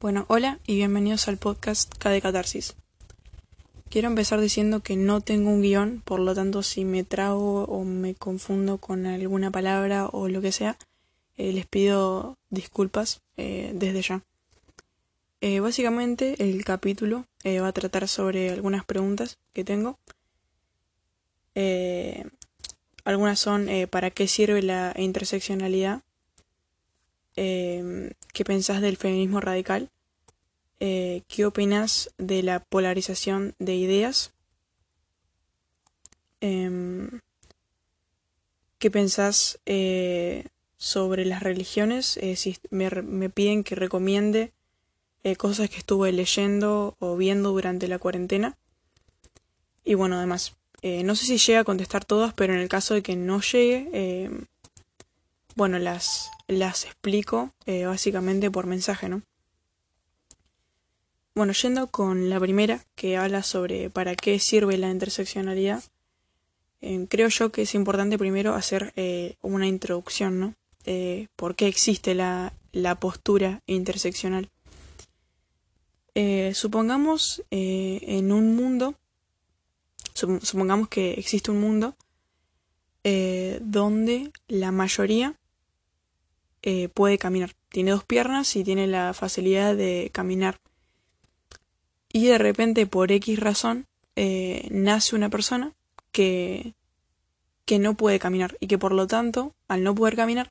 Bueno, hola y bienvenidos al podcast K de Catarsis. Quiero empezar diciendo que no tengo un guion, por lo tanto si me trago o me confundo con alguna palabra o lo que sea, eh, les pido disculpas eh, desde ya. Eh, básicamente el capítulo va a tratar sobre algunas preguntas que tengo. algunas son ¿para qué sirve la interseccionalidad? ¿Qué pensás del feminismo radical? ¿Qué opinas de la polarización de ideas? Em, ¿Qué pensás sobre las religiones, eh, si me, me, piden que recomiende eh, cosas que estuve leyendo o viendo durante la cuarentena. Y bueno, además, eh, no sé si llega a contestar todas, pero en el caso de que no llegue, bueno, las, las explico básicamente por mensaje, ¿no? Bueno, yendo con la primera, que habla sobre para qué sirve la interseccionalidad, creo yo que es importante primero hacer una introducción, ¿no? eh, por qué existe la, la postura interseccional. Eh, supongamos eh, en un mundo, supongamos que existe un mundo eh, donde la mayoría puede caminar. Tiene dos piernas y tiene la facilidad de caminar. Y de repente, por X razón, nace una persona que, que no puede caminar y que por lo tanto, al no poder caminar,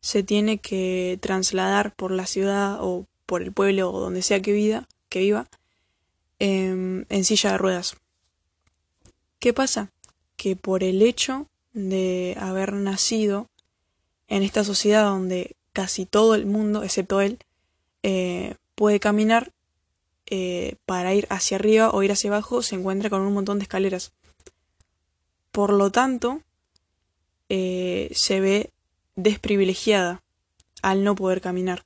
se tiene que trasladar por la ciudad o por el pueblo o donde sea que, vida, que viva em, en silla de ruedas. ¿Qué pasa? Que por el hecho de haber nacido en esta sociedad donde casi todo el mundo, excepto él, eh, puede caminar eh, para ir hacia arriba o ir hacia abajo, se encuentra con un montón de escaleras. Por lo tanto, eh, se ve desprivilegiada al no poder caminar.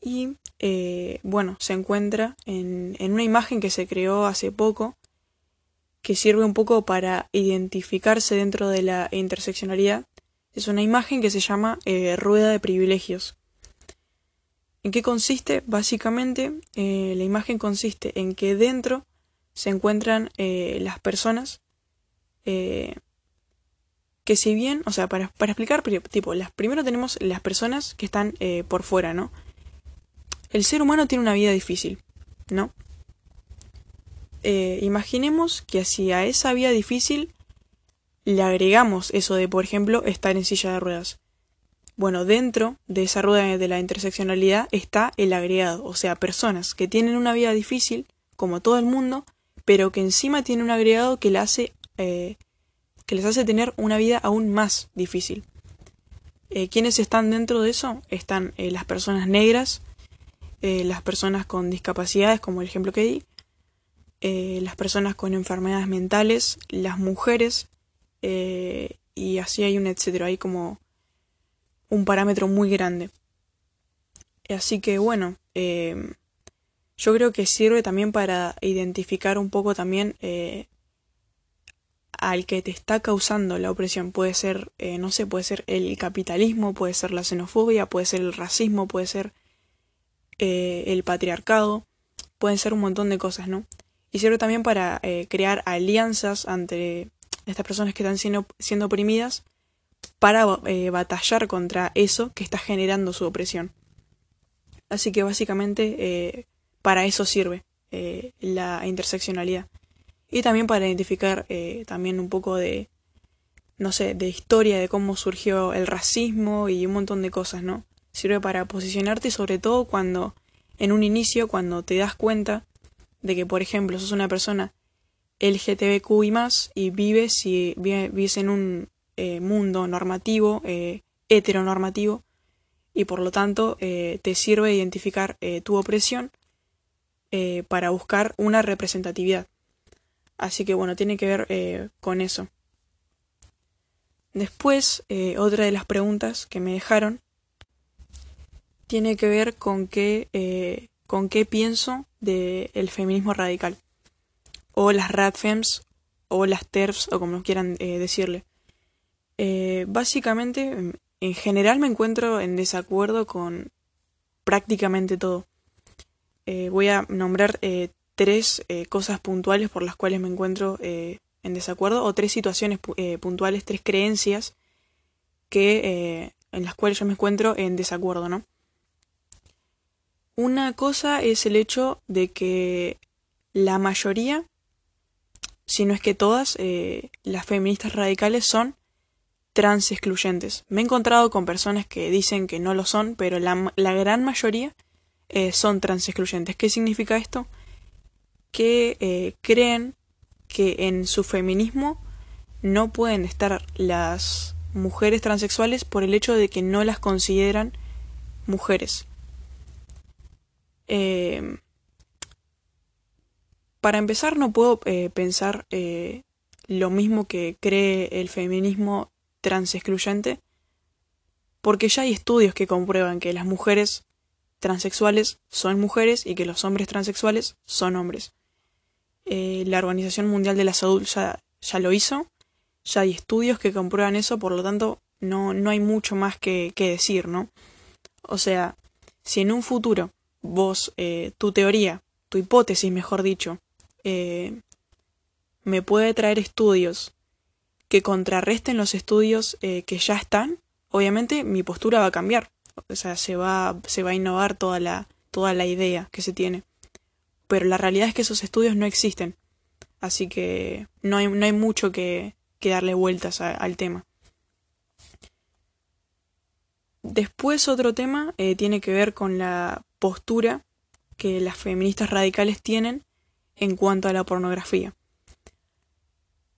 Y bueno, se encuentra en, una imagen que se creó hace poco, que sirve un poco para identificarse dentro de la interseccionalidad. Es una imagen que se llama eh, rueda de privilegios. ¿En qué consiste? Básicamente, eh, la imagen consiste en que dentro se encuentran las personas que si bien, o sea, para, para explicar, tipo, las, primero tenemos las personas que están eh, por fuera, ¿no? El ser humano tiene una vida difícil, ¿no? Eh, imaginemos que si a esa vida difícil le agregamos eso de, por ejemplo, estar en silla de ruedas. Bueno, dentro de esa rueda de la interseccionalidad está el agregado, o sea, personas que tienen una vida difícil, como todo el mundo, pero que encima tiene un agregado que hace eh, que les hace tener una vida aún más difícil. Eh, ¿Quiénes están dentro de eso? Están eh, las personas negras, eh, las personas con discapacidades, como el ejemplo que di, las personas con enfermedades mentales, las mujeres, y así hay un etcétera, hay como un parámetro muy grande. Así que bueno, yo creo que sirve también para identificar un poco también al que te está causando la opresión. Puede ser, eh, no sé, puede ser el capitalismo, puede ser la xenofobia, puede ser el racismo, puede ser eh, el patriarcado, pueden ser un montón de cosas, ¿no? Y sirve también para eh, crear alianzas entre estas personas que están siendo, siendo oprimidas para batallar contra eso que está generando su opresión. Así que básicamente para eso sirve la interseccionalidad y también para identificar eh, también un poco de, no sé, de historia de cómo surgió el racismo y un montón de cosas, ¿no? Sirve para posicionarte sobre todo cuando, en un inicio, cuando te das cuenta de que, por ejemplo, sos una persona LGTBQ y más y vives, y vives en un eh, mundo normativo, eh, heteronormativo, y por lo tanto te sirve identificar tu opresión para buscar una representatividad. Así que bueno, tiene que ver eh, con eso. Después, eh, otra de las preguntas que me dejaron tiene que ver con qué, eh, con qué pienso del feminismo radical. O las radfems, o las TERFs, o como quieran decirle. básicamente, en general me encuentro en desacuerdo con prácticamente todo. Eh, voy a nombrar eh, tres eh, cosas puntuales por las cuales me encuentro en desacuerdo o tres situaciones puntuales, tres creencias que en las cuales yo me encuentro en desacuerdo, ¿no? Una cosa es el hecho de que la mayoría, si no es que todas, las feministas radicales son trans excluyentes. Me he encontrado con personas que dicen que no lo son, pero la, gran mayoría eh, son trans excluyentes. ¿Qué significa esto? Que eh, creen que en su feminismo no pueden estar las mujeres transexuales por el hecho de que no las consideran mujeres. Eh, para empezar, no puedo pensar lo mismo que cree el feminismo trans excluyente, porque ya hay estudios que comprueban que las mujeres transexuales son mujeres y que los hombres transexuales son hombres. Eh, la Organización Mundial de la Salud ya, lo hizo, ya hay estudios que comprueban eso, por lo tanto no, no hay mucho más que, decir, ¿no? O sea, si en un futuro vos, eh, tu teoría, tu hipótesis, mejor dicho, eh, me puede traer estudios que contrarresten los estudios eh, que ya están, obviamente mi postura va a cambiar. O sea, se va, se va a innovar toda la, toda la idea que se tiene. Pero la realidad es que esos estudios no existen. Así que no hay, no hay mucho que, darle vueltas al tema. Después otro tema eh, tiene que ver con la postura que las feministas radicales tienen en cuanto a la pornografía.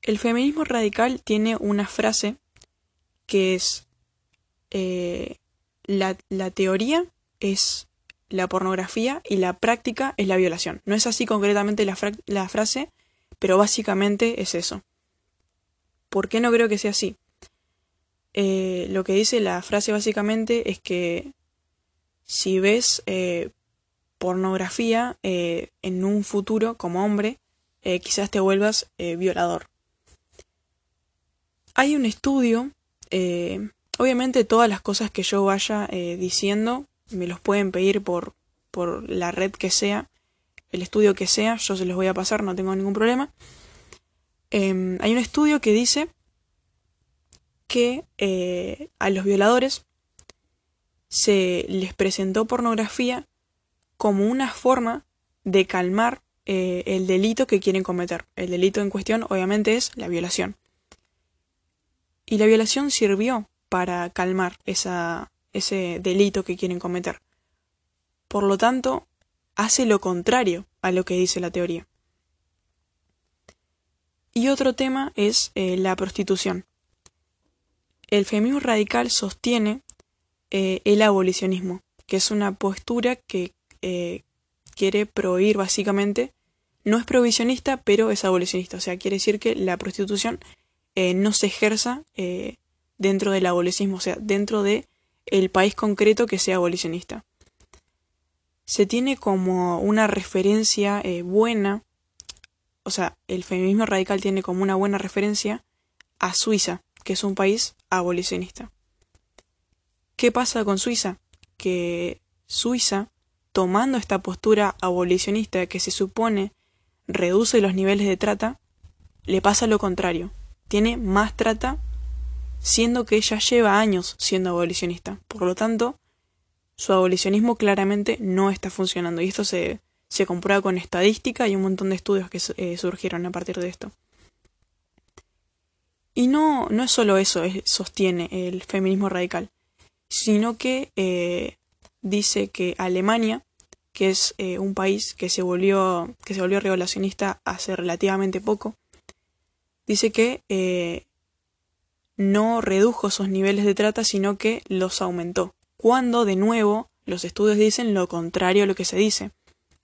El feminismo radical tiene una frase que es eh, la, teoría es la pornografía y la práctica es la violación. No es así concretamente la, frase, pero básicamente es eso. ¿Por qué no creo que sea así? Eh, lo que dice la frase básicamente es que si ves eh, pornografía en un futuro como hombre, quizás te vuelvas violador. Hay un estudio, eh, obviamente todas las cosas que yo vaya eh, diciendo me los pueden pedir por, por la red que sea, el estudio que sea, yo se los voy a pasar, no tengo ningún problema. Em, hay un estudio que dice que eh, a los violadores se les presentó pornografía como una forma de calmar el delito que quieren cometer. El delito en cuestión obviamente es la violación. Y la violación sirvió para calmar esa, ese delito que quieren cometer. Por lo tanto, hace lo contrario a lo que dice la teoría. Y otro tema es eh, la prostitución. El feminismo radical sostiene eh, el abolicionismo, que es una postura que eh, quiere prohibir básicamente, no es prohibicionista, pero es abolicionista, o sea, quiere decir que la prostitución eh, no se ejerza eh, dentro del abolicionismo, o sea, dentro de el país concreto que sea abolicionista. Se tiene como una referencia buena, o sea, el feminismo radical tiene como una buena referencia a Suiza, que es un país abolicionista. ¿Qué pasa con Suiza? Que Suiza, tomando esta postura abolicionista que se supone reduce los niveles de trata, le pasa lo contrario tiene más trata, siendo que ella lleva años siendo abolicionista. Por lo tanto, su abolicionismo claramente no está funcionando. Y esto se, se comprueba con estadística y un montón de estudios que eh, surgieron a partir de esto. Y no, no es solo eso, sostiene el feminismo radical, sino que eh, dice que Alemania, que es eh, un país que se volvió, que se volvió revolucionista hace relativamente poco, dice que eh, no redujo esos niveles de trata, sino que los aumentó. Cuando, de nuevo, los estudios dicen lo contrario a lo que se dice,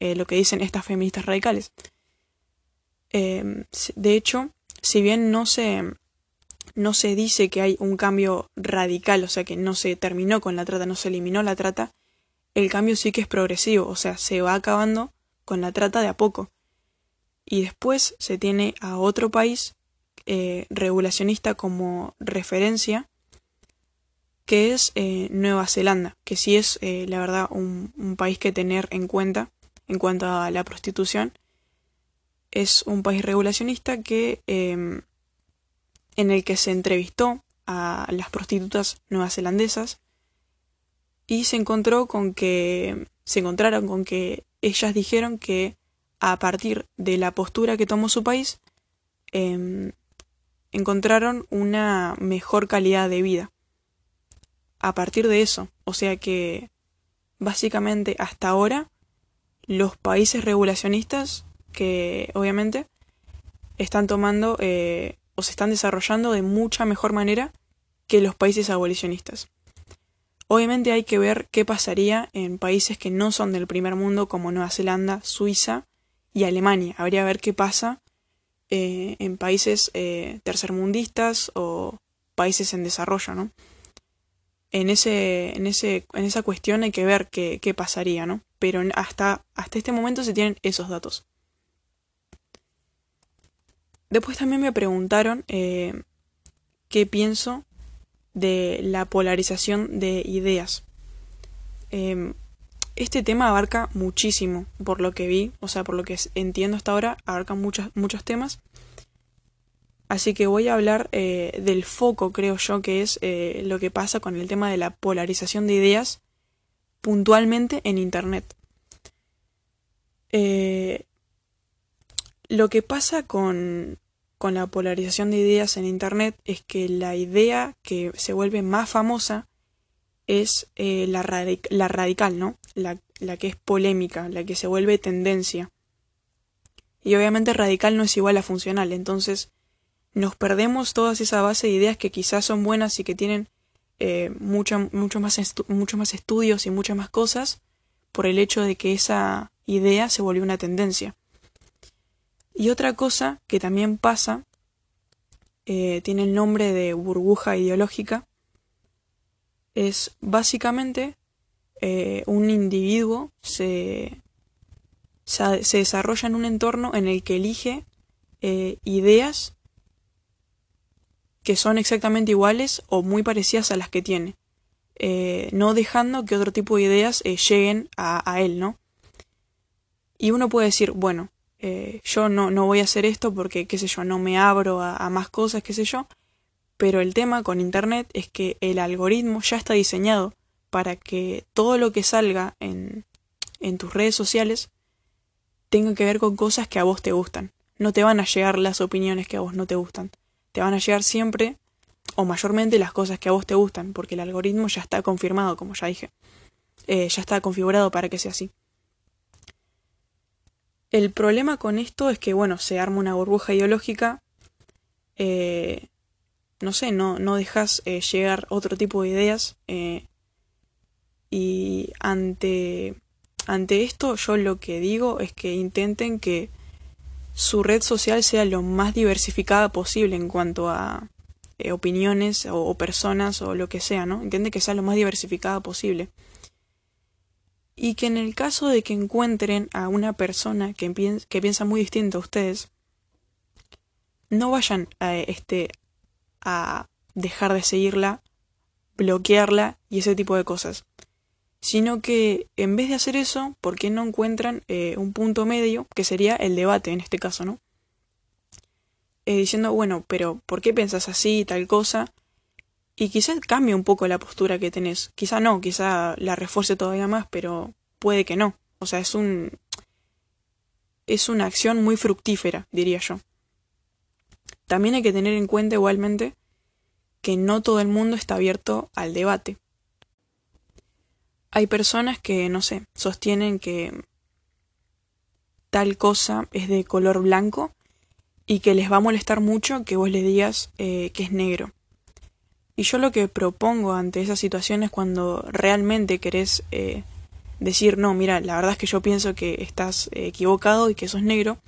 eh, lo que dicen estas feministas radicales. Em, de hecho, si bien no se, no se dice que hay un cambio radical, o sea que no se terminó con la trata, no se eliminó la trata, el cambio sí que es progresivo, o sea, se va acabando con la trata de a poco. Y después se tiene a otro país eh, regulacionista como referencia, que es eh, Nueva Zelanda, que sí es, eh, la verdad, un, país que tener en cuenta en cuanto a la prostitución. Es un país regulacionista que, em, en el que se entrevistó a las prostitutas neozelandesas y se encontró con que se encontraron con que ellas dijeron que a partir de la postura que tomó su país eh, encontraron una mejor calidad de vida a partir de eso. O sea que básicamente hasta ahora los países regulacionistas que obviamente están tomando eh, o se están desarrollando de mucha mejor manera que los países abolicionistas. Obviamente hay que ver qué pasaría en países que no son del primer mundo como Nueva Zelanda, Suiza y Alemania. Habría que ver qué pasa eh, en países eh, tercermundistas o países en desarrollo, ¿no? en, ese, en, ese, en esa cuestión hay que ver qué, qué pasaría, ¿no? Pero hasta, hasta este momento se tienen esos datos. Después también me preguntaron eh, qué pienso de la polarización de ideas. Em, este tema abarca muchísimo, por lo que vi, o sea, por lo que entiendo hasta ahora, abarca muchos, muchos temas. Así que voy a hablar eh, del foco, creo yo, que es eh, lo que pasa con el tema de la polarización de ideas puntualmente en Internet. Eh, lo que pasa con, con la polarización de ideas en Internet es que la idea que se vuelve más famosa es la, la, radical, ¿no? La, la que es polémica, la que se vuelve tendencia. Y obviamente radical no es igual a funcional, entonces nos perdemos todas esa base de ideas que quizás son buenas y que tienen eh, mucho, más muchos más estudios y muchas más cosas por el hecho de que esa idea se volvió una tendencia. Y otra cosa que también pasa, eh, tiene el nombre de burbuja ideológica, es básicamente eh, un individuo se, se, desarrolla en un entorno en el que elige ideas que son exactamente iguales o muy parecidas a las que tiene, eh, no dejando que otro tipo de ideas eh, lleguen a, él, ¿no? Y uno puede decir, bueno, eh, yo no, no, voy a hacer esto porque, qué sé yo, no me abro a, más cosas, qué sé yo, pero el tema con Internet es que el algoritmo ya está diseñado para que todo lo que salga en, en tus redes sociales tenga que ver con cosas que a vos te gustan. No te van a llegar las opiniones que a vos no te gustan te van a llegar siempre o mayormente las cosas que a vos te gustan, porque el algoritmo ya está confirmado, como ya dije. Eh, ya está configurado para que sea así. El problema con esto es que, bueno, se arma una burbuja ideológica. Eh, no sé, no, no dejas eh, llegar otro tipo de ideas. y ante, ante esto, yo lo que digo es que intenten que su red social sea lo más diversificada posible en cuanto a eh, opiniones o, personas o lo que sea, ¿no? Entiende que sea lo más diversificada posible. Y que en el caso de que encuentren a una persona que, piensa muy distinto a ustedes, no vayan a, este, a dejar de seguirla, bloquearla y ese tipo de cosas sino que en vez de hacer eso, ¿por qué no encuentran eh, un punto medio, que sería el debate en este caso, ¿no? Eh, diciendo, bueno, pero ¿por qué piensas así tal cosa? Y quizás cambie un poco la postura que tenés. Quizá no, quizá la refuerce todavía más, pero puede que no. O sea, es un. es una acción muy fructífera, diría yo. También hay que tener en cuenta igualmente que no todo el mundo está abierto al debate hay personas que, no sé, sostienen que tal cosa es de color blanco y que les va a molestar mucho que vos les digas eh, que es negro. Y yo lo que propongo ante esas situaciones cuando realmente querés eh, decir, no, mira, la verdad es que yo pienso que estás equivocado y que sos negro,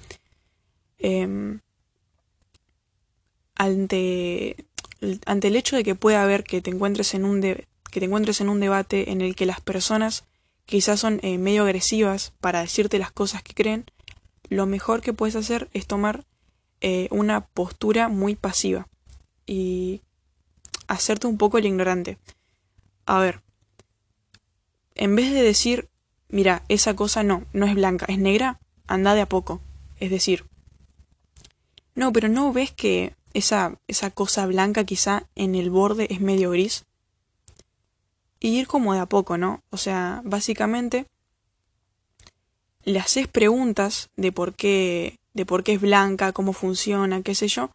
em, ante, ante el hecho de que pueda haber que te encuentres en un, que te encuentres en un debate en el que las personas quizás son eh, medio agresivas para decirte las cosas que creen, lo mejor que puedes hacer es tomar eh, una postura muy pasiva. Y hacerte un poco el ignorante. a ver, en vez de decir, mira, esa cosa no, no es blanca, es negra, anda de a poco. Es decir, no, pero no ves que esa, esa cosa blanca quizá en el borde es medio gris. Y ir como de a poco, ¿no? O sea, básicamente le haces preguntas de por qué, de por qué es blanca, cómo funciona, qué sé yo.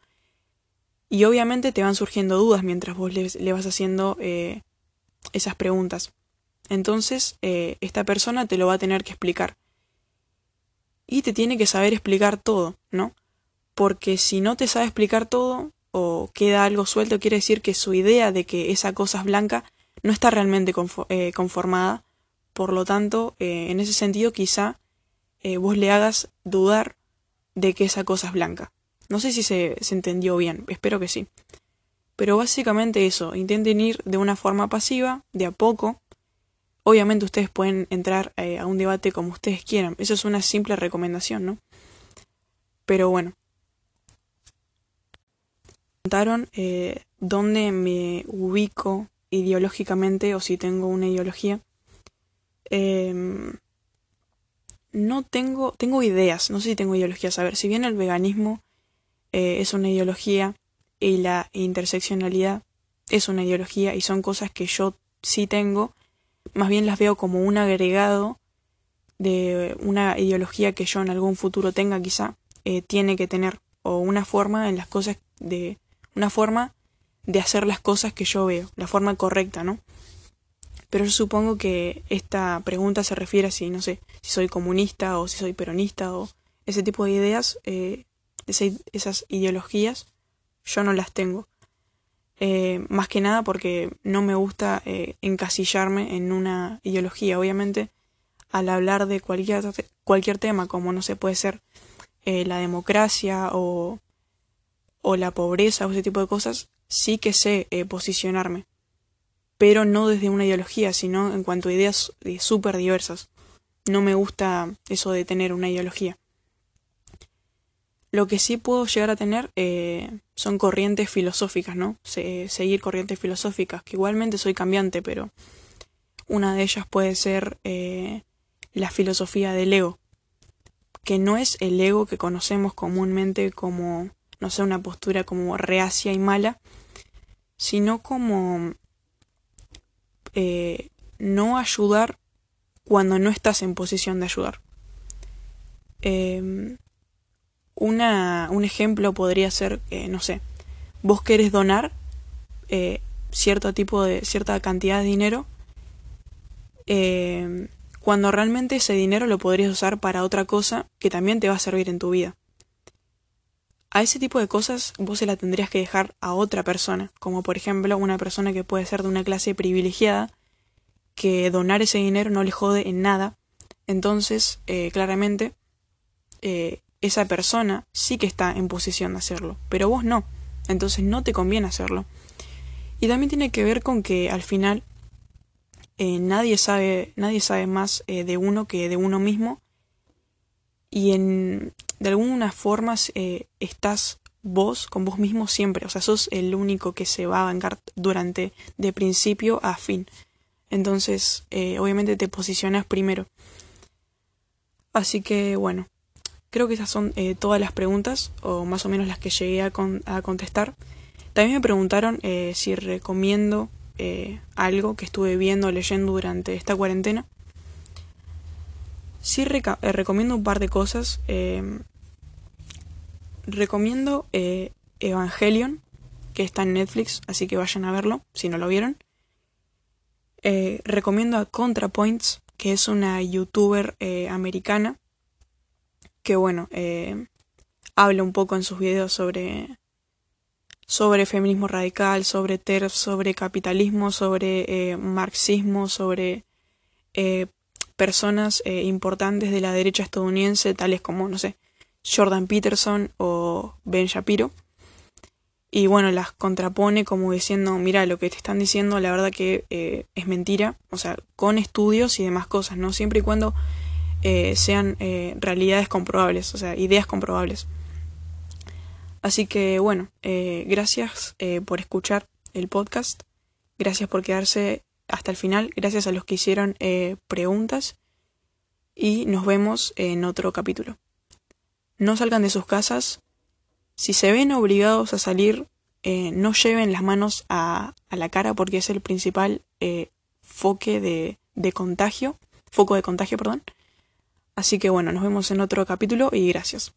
Y obviamente te van surgiendo dudas mientras vos le, vas haciendo eh, esas preguntas. Entonces, eh, esta persona te lo va a tener que explicar. Y te tiene que saber explicar todo, ¿no? Porque si no te sabe explicar todo, o queda algo suelto, quiere decir que su idea de que esa cosa es blanca no está realmente eh, conformada. Por lo tanto, en ese sentido, quizá vos le hagas dudar de que esa cosa es blanca. No sé si se, entendió bien, espero que sí. Pero básicamente eso, intenten ir de una forma pasiva, de a poco, Obviamente ustedes pueden entrar eh, a un debate como ustedes quieran. Eso es una simple recomendación, ¿no? Pero bueno. Preguntaron eh, dónde me ubico ideológicamente o si tengo una ideología. Em, no tengo, tengo ideas, no sé si tengo ideologías. A ver, si bien el veganismo eh, es una ideología y la interseccionalidad es una ideología y son cosas que yo sí tengo, más bien las veo como un agregado de una ideología que yo en algún futuro tenga quizá, eh, tiene que tener, o una forma en las cosas de, una forma de hacer las cosas que yo veo, la forma correcta, ¿no? Pero yo supongo que esta pregunta se refiere a si, no sé, si soy comunista o si soy peronista o ese tipo de ideas, eh, esas ideologías, yo no las tengo. Eh, más que nada porque no me gusta eh, encasillarme en una ideología. Obviamente, al hablar de cualquier, cualquier tema, como no se puede ser eh, la democracia o, o, la pobreza o ese tipo de cosas, sí que sé posicionarme. Pero no desde una ideología, sino en cuanto a ideas súper diversas. No me gusta eso de tener una ideología. Lo que sí puedo llegar a tener eh, son corrientes filosóficas, ¿no? seguir corrientes filosóficas, que igualmente soy cambiante, pero una de ellas puede ser eh, la filosofía del ego, que no es el ego que conocemos comúnmente como, no sé, una postura como reacia y mala, sino como eh, no ayudar cuando no estás en posición de ayudar. Em, una, un ejemplo podría ser, eh, no sé, vos querés donar eh, cierto tipo de, cierta cantidad de dinero, eh, cuando realmente ese dinero lo podrías usar para otra cosa que también te va a servir en tu vida. A ese tipo de cosas vos se la tendrías que dejar a otra persona, como por ejemplo una persona que puede ser de una clase privilegiada, que donar ese dinero no le jode en nada, entonces claramente esa persona sí que está en posición de hacerlo, pero vos no. Entonces no te conviene hacerlo. Y también tiene que ver con que al final eh, nadie, sabe, nadie sabe más eh, de uno que de uno mismo. Y en, de alguna forma eh, estás vos con vos mismo siempre. O sea, sos el único que se va a bancar durante de principio a fin. Entonces, obviamente te posicionas primero. Así que bueno, Creo que esas son eh, todas las preguntas, o más o menos las que llegué a, contestar. También me preguntaron eh, si recomiendo eh, algo que estuve viendo o leyendo durante esta cuarentena. Sí recomiendo un par de cosas. recomiendo Evangelion, que está en Netflix, así que vayan a verlo si no lo vieron. recomiendo a ContraPoints, que es una youtuber americana que bueno, eh, habla un poco en sus videos sobre, sobre feminismo radical, sobre TERF, sobre capitalismo, sobre eh, marxismo, sobre eh, personas importantes de la derecha estadounidense, tales como, no sé, Jordan Peterson o Ben Shapiro. Y bueno, las contrapone como diciendo, mira, lo que te están diciendo la verdad que es mentira, o sea, con estudios y demás cosas, ¿no? Siempre y cuando eh, sean eh, realidades comprobables, o sea, ideas comprobables. Así que bueno, eh, gracias por escuchar el podcast, gracias por quedarse hasta el final, gracias a los que hicieron eh, preguntas y nos vemos en otro capítulo. No salgan de sus casas. Si se ven obligados a salir, eh, no lleven las manos a, la cara porque es el principal eh, foque de contagio, foco de contagio, perdón. Así que bueno, nos vemos en otro capítulo y gracias.